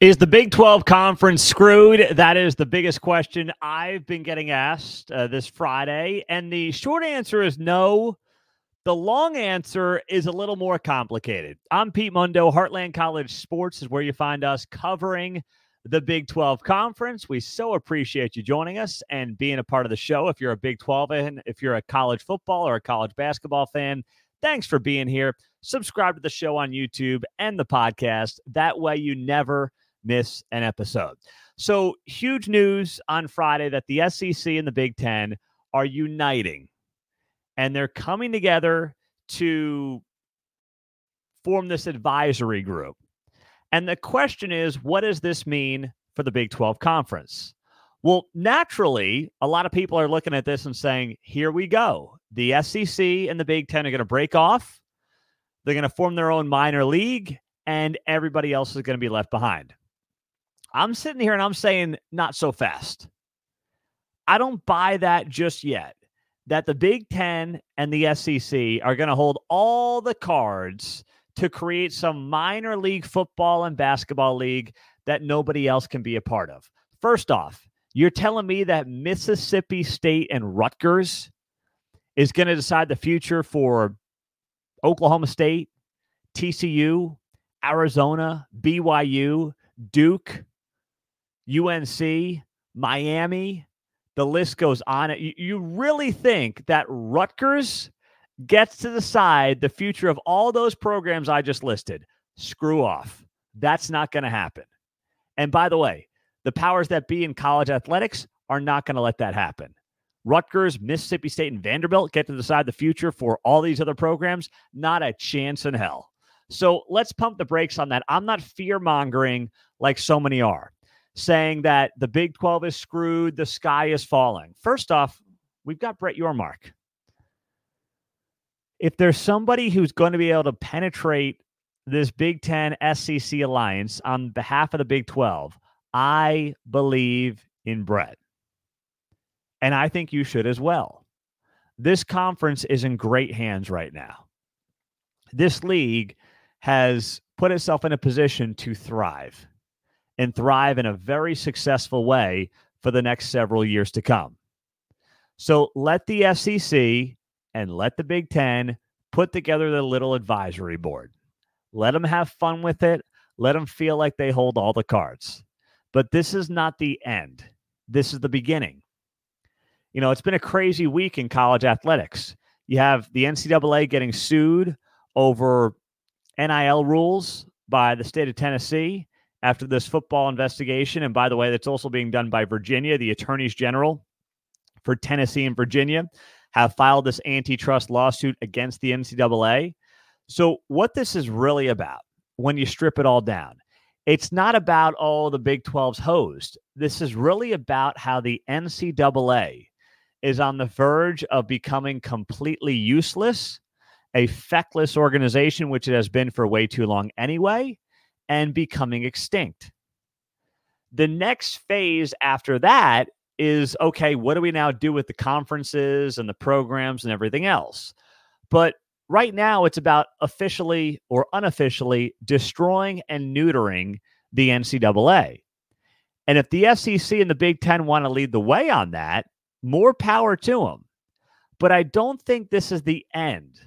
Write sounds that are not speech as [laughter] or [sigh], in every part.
Is the Big 12 conference screwed? That is the biggest question I've been getting asked uh, this Friday. And the short answer is no. The long answer is a little more complicated. I'm Pete Mundo. Heartland College Sports is where you find us covering the Big 12 conference. We so appreciate you joining us and being a part of the show. If you're a Big 12 and if you're a college football or a college basketball fan, thanks for being here. Subscribe to the show on YouTube and the podcast. That way you never miss an episode. So, huge news on Friday that the SEC and the Big Ten are uniting and they're coming together to form this advisory group. And the question is, what does this mean for the Big 12 conference? Well, naturally, a lot of people are looking at this and saying, here we go. The SEC and the Big Ten are going to break off. They're going to form their own minor league, and everybody else is going to be left behind. I'm sitting here and I'm saying, not so fast. I don't buy that just yet. That the Big Ten and the SEC are going to hold all the cards to create some minor league football and basketball league that nobody else can be a part of. First off, you're telling me that Mississippi State and Rutgers is going to decide the future for Oklahoma State, TCU, Arizona, BYU, Duke, UNC, Miami, the list goes on. You, you really think that Rutgers gets to decide the future of all those programs I just listed? Screw off. That's not going to happen. And by the way, the powers that be in college athletics are not going to let that happen. Rutgers, Mississippi State, and Vanderbilt get to decide the future for all these other programs. Not a chance in hell. So let's pump the brakes on that. I'm not fear mongering like so many are saying that the Big 12 is screwed, the sky is falling. First off, we've got Brett Yormark. If there's somebody who's going to be able to penetrate this Big 10 SEC alliance on behalf of the Big 12, I believe in Brett. And I think you should as well. This conference is in great hands right now. This league has put itself in a position to thrive and thrive in a very successful way for the next several years to come. So let the SEC and let the Big Ten put together the little advisory board. Let them have fun with it. Let them feel like they hold all the cards. But this is not the end. This is the beginning. You know, it's been a crazy week in college athletics. You have the NCAA getting sued over NIL rules by the state of Tennessee after this football investigation. And by the way, that's also being done by Virginia. The attorneys general for Tennessee and Virginia have filed this antitrust lawsuit against the NCAA. So, what this is really about when you strip it all down, it's not about all the Big 12's host. This is really about how the NCAA is on the verge of becoming completely useless, a feckless organization, which it has been for way too long anyway, and becoming extinct. The next phase after that is okay, what do we now do with the conferences and the programs and everything else? But right now, it's about officially or unofficially destroying and neutering the NCAA. And if the SEC and the Big Ten want to lead the way on that, more power to them. But I don't think this is the end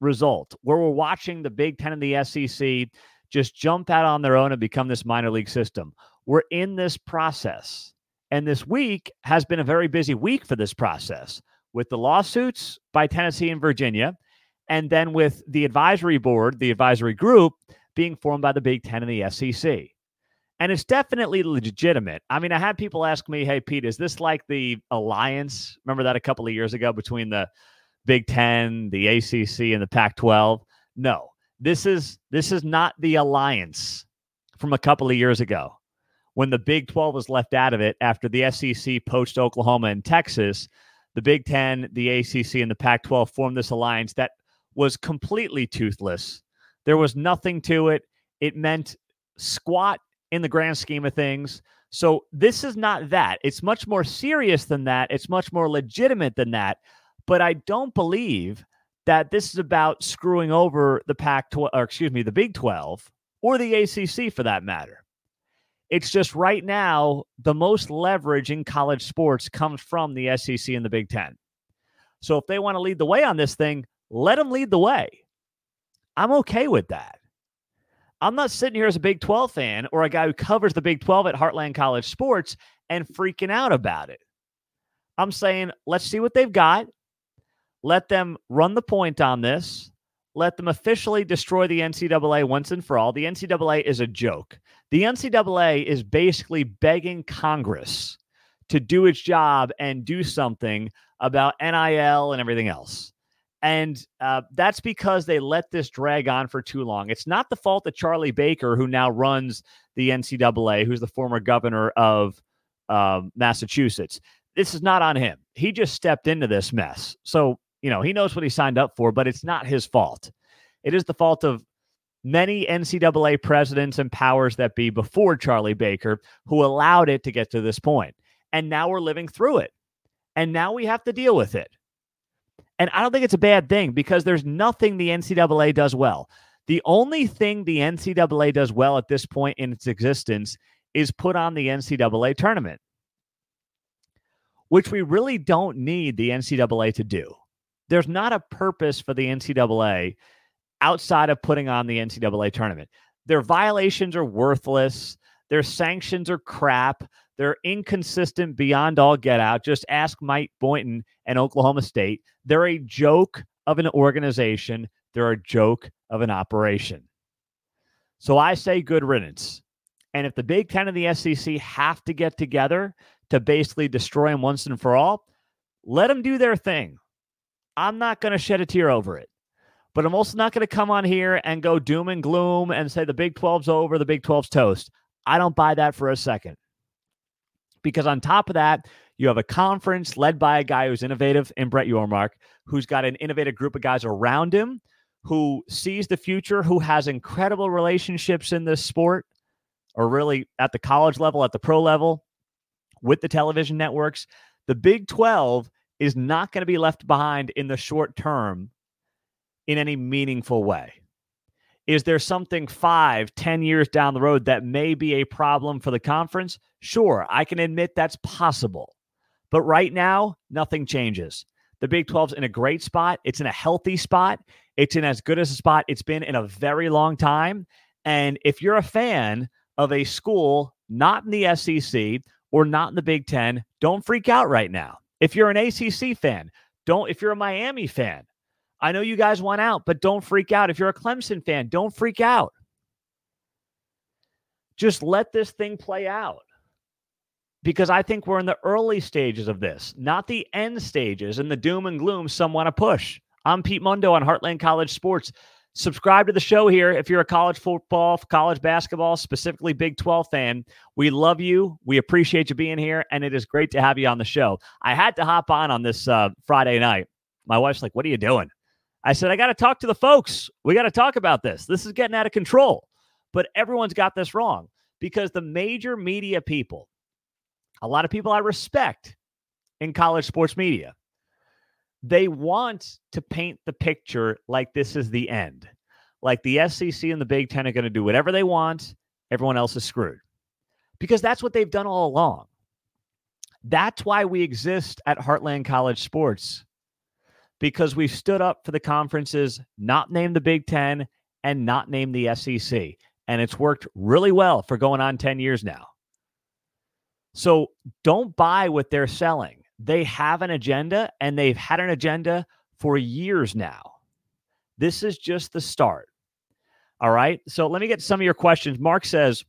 result where we're watching the Big Ten and the SEC just jump out on their own and become this minor league system. We're in this process. And this week has been a very busy week for this process with the lawsuits by Tennessee and Virginia, and then with the advisory board, the advisory group being formed by the Big Ten and the SEC. And it's definitely legitimate. I mean, I had people ask me, hey, Pete, is this like the alliance? Remember that a couple of years ago between the Big Ten, the ACC, and the Pac 12? No, this is this is not the alliance from a couple of years ago when the Big 12 was left out of it after the SEC poached Oklahoma and Texas. The Big 10, the ACC, and the Pac 12 formed this alliance that was completely toothless. There was nothing to it. It meant squat in the grand scheme of things. So this is not that. It's much more serious than that. It's much more legitimate than that. But I don't believe that this is about screwing over the Pac 12, or excuse me, the Big 12 or the ACC for that matter. It's just right now, the most leverage in college sports comes from the SEC and the Big Ten. So if they want to lead the way on this thing, let them lead the way. I'm okay with that. I'm not sitting here as a Big 12 fan or a guy who covers the Big 12 at Heartland College Sports and freaking out about it. I'm saying, let's see what they've got. Let them run the point on this. Let them officially destroy the NCAA once and for all. The NCAA is a joke. The NCAA is basically begging Congress to do its job and do something about NIL and everything else. And uh, that's because they let this drag on for too long. It's not the fault of Charlie Baker, who now runs the NCAA, who's the former governor of um, Massachusetts. This is not on him. He just stepped into this mess. So you know, he knows what he signed up for, but it's not his fault. It is the fault of many NCAA presidents and powers that be before Charlie Baker who allowed it to get to this point. And now we're living through it. And now we have to deal with it. And I don't think it's a bad thing because there's nothing the NCAA does well. The only thing the NCAA does well at this point in its existence is put on the NCAA tournament, which we really don't need the NCAA to do there's not a purpose for the NCAA outside of putting on the NCAA tournament. Their violations are worthless. Their sanctions are crap. They're inconsistent beyond all get out. Just ask Mike Boynton and Oklahoma State. They're a joke of an organization. They're a joke of an operation. So I say good riddance. And if the Big Ten and the SEC have to get together to basically destroy them once and for all, let them do their thing. I'm not going to shed a tear over it. But I'm also not going to come on here and go doom and gloom and say the Big 12's over, the Big 12's toast. I don't buy that for a second. Because on top of that, you have a conference led by a guy who's innovative in Brett Yormark, who's got an innovative group of guys around him who sees the future, who has incredible relationships in this sport, or really at the college level, at the pro level, with the television networks. The Big 12 is not going to be left behind in the short term in any meaningful way. Is there something five, ten years down the road that may be a problem for the conference? Sure, I can admit that's possible. But right now, nothing changes. The Big 12's in a great spot. It's in a healthy spot. It's in as good as a spot it's been in a very long time. And if you're a fan of a school not in the SEC or not in the Big Ten, don't freak out right now. If you're an ACC fan, don't, if you're a Miami fan, I know you guys want out, but don't freak out. If you're a Clemson fan, don't freak out. Just let this thing play out. Because I think we're in the early stages of this, not the end stages and the doom and gloom some want to push. I'm Pete Mundo on Heartland College Sports. Subscribe to the show here if you're a college football, college basketball, specifically Big 12 fan. We love you. We appreciate you being here, and it is great to have you on the show. I had to hop on on this uh, Friday night. My wife's like, What are you doing? I said, I got to talk to the folks. We got to talk about this. This is getting out of control. But everyone's got this wrong because the major media people, a lot of people I respect in college sports media, they want to paint the picture like this is the end. Like the SEC and the Big Ten are going to do whatever they want, everyone else is screwed. Because that's what they've done all along. That's why we exist at Heartland College Sports, because we've stood up for the conferences, not named the Big Ten and not named the SEC. And it's worked really well for going on 10 years now. So don't buy what they're selling. They have an agenda and they've had an agenda for years now. This is just the start. All right. So let me get some of your questions. Mark says,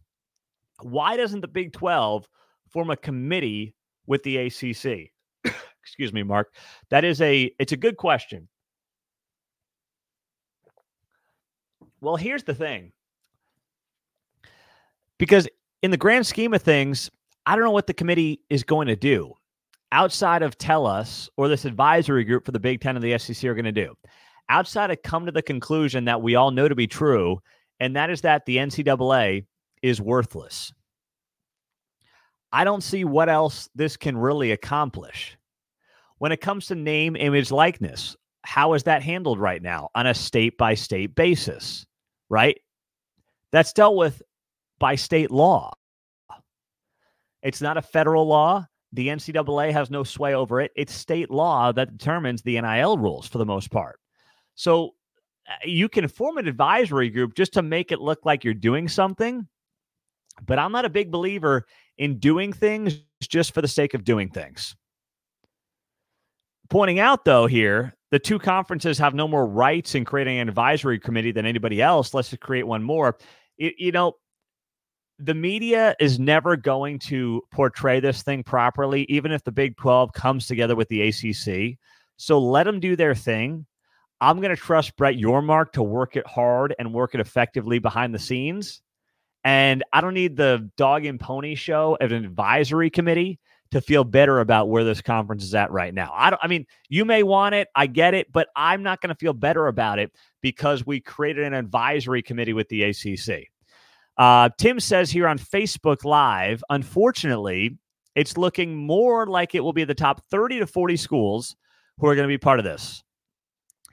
why doesn't the Big 12 form a committee with the ACC? [coughs] Excuse me, Mark. That is a it's a good question. Well, here's the thing. Because in the grand scheme of things, I don't know what the committee is going to do outside of tell us or this advisory group for the Big Ten and the SEC are going to do, outside of come to the conclusion that we all know to be true, and that is that the NCAA is worthless. I don't see what else this can really accomplish. When it comes to name, image, likeness, how is that handled right now on a state by state basis? Right? That's dealt with by state law. It's not a federal law. The NCAA has no sway over it. It's state law that determines the NIL rules for the most part. So uh, you can form an advisory group just to make it look like you're doing something. But I'm not a big believer in doing things just for the sake of doing things. Pointing out, though, here, the two conferences have no more rights in creating an advisory committee than anybody else. Let's just create one more. It, you know, the media is never going to portray this thing properly, even if the Big 12 comes together with the ACC. So let them do their thing. I'm going to trust Brett Yormark to work it hard and work it effectively behind the scenes. And I don't need the dog and pony show of an advisory committee to feel better about where this conference is at right now. I don't I mean, you may want it, I get it, but I'm not going to feel better about it because we created an advisory committee with the ACC. Uh, Tim says here on Facebook Live, unfortunately, it's looking more like it will be the top 30 to 40 schools who are going to be part of this.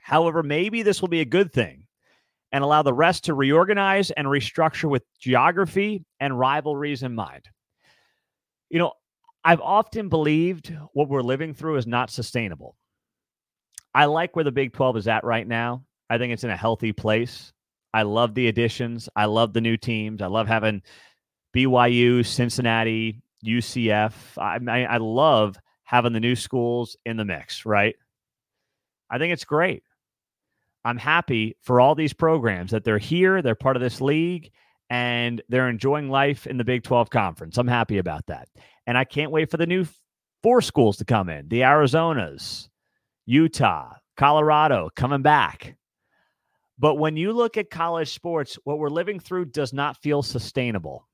However, maybe this will be a good thing and allow the rest to reorganize and restructure with geography and rivalries in mind. You know, I've often believed what we're living through is not sustainable. I like where the Big 12 is at right now. I think it's in a healthy place. I love the additions. I love the new teams. I love having BYU, Cincinnati, UCF. I, I, I love having the new schools in the mix, right? I think it's great. I'm happy for all these programs that they're here, they're part of this league, and they're enjoying life in the Big 12 conference. I'm happy about that. And I can't wait for the new four schools to come in the Arizonas, Utah, Colorado coming back. But when you look at college sports, what we're living through does not feel sustainable.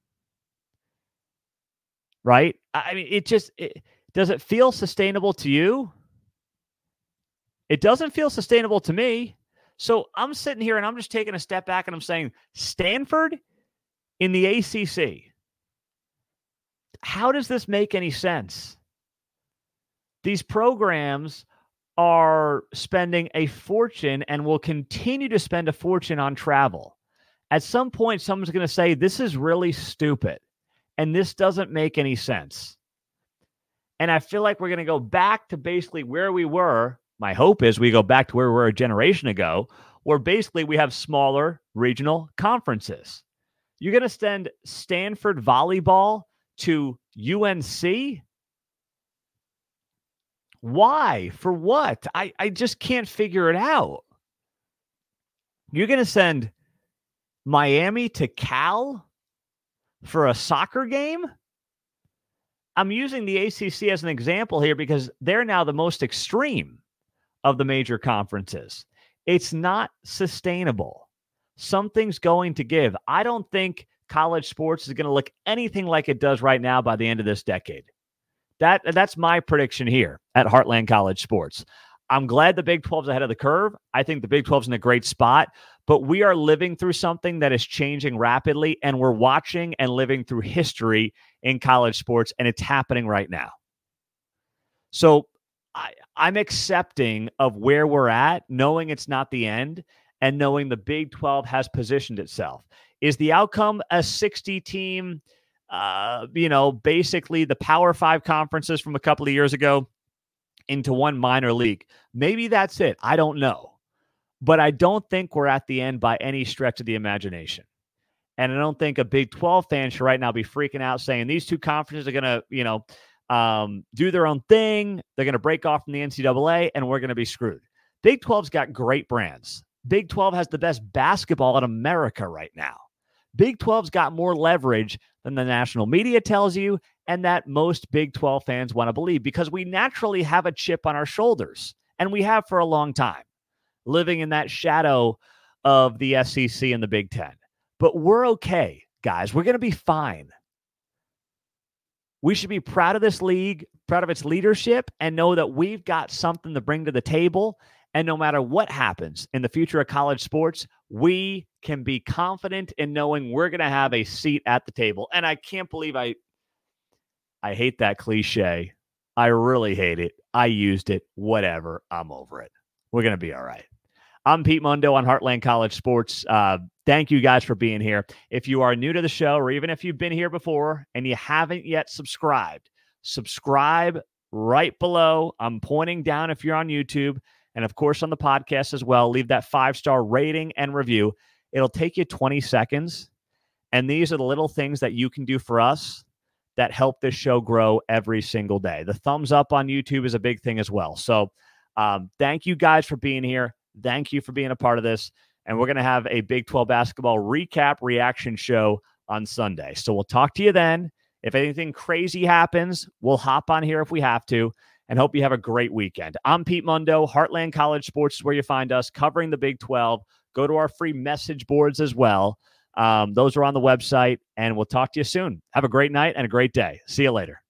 Right? I mean, it just it, does it feel sustainable to you? It doesn't feel sustainable to me. So I'm sitting here and I'm just taking a step back and I'm saying Stanford in the ACC. How does this make any sense? These programs are spending a fortune and will continue to spend a fortune on travel. At some point, someone's going to say, This is really stupid and this doesn't make any sense. And I feel like we're going to go back to basically where we were. My hope is we go back to where we were a generation ago, where basically we have smaller regional conferences. You're going to send Stanford volleyball to UNC? Why? For what? I, I just can't figure it out. You're going to send Miami to Cal for a soccer game? I'm using the ACC as an example here because they're now the most extreme of the major conferences. It's not sustainable. Something's going to give. I don't think college sports is going to look anything like it does right now by the end of this decade. That that's my prediction here at Heartland College Sports. I'm glad the Big 12's ahead of the curve. I think the Big 12's in a great spot, but we are living through something that is changing rapidly, and we're watching and living through history in college sports, and it's happening right now. So I, I'm accepting of where we're at, knowing it's not the end, and knowing the Big 12 has positioned itself. Is the outcome a 60 team? Uh, you know, basically the Power Five conferences from a couple of years ago into one minor league. Maybe that's it. I don't know. But I don't think we're at the end by any stretch of the imagination. And I don't think a Big 12 fan should right now be freaking out saying these two conferences are going to, you know, um, do their own thing. They're going to break off from the NCAA and we're going to be screwed. Big 12's got great brands. Big 12 has the best basketball in America right now. Big 12's got more leverage than the national media tells you, and that most Big 12 fans want to believe because we naturally have a chip on our shoulders, and we have for a long time, living in that shadow of the SEC and the Big 10. But we're okay, guys. We're going to be fine. We should be proud of this league, proud of its leadership, and know that we've got something to bring to the table. And no matter what happens in the future of college sports, we can be confident in knowing we're going to have a seat at the table. And I can't believe I I hate that cliche. I really hate it. I used it. Whatever. I'm over it. We're going to be all right. I'm Pete Mundo on Heartland College Sports. Uh, thank you guys for being here. If you are new to the show, or even if you've been here before and you haven't yet subscribed, subscribe right below. I'm pointing down if you're on YouTube and, of course, on the podcast as well. Leave that five star rating and review. It'll take you 20 seconds. And these are the little things that you can do for us that help this show grow every single day. The thumbs up on YouTube is a big thing as well. So, um, thank you guys for being here. Thank you for being a part of this. And we're going to have a Big 12 basketball recap reaction show on Sunday. So we'll talk to you then. If anything crazy happens, we'll hop on here if we have to. And hope you have a great weekend. I'm Pete Mundo. Heartland College Sports is where you find us covering the Big 12. Go to our free message boards as well. Um, those are on the website. And we'll talk to you soon. Have a great night and a great day. See you later.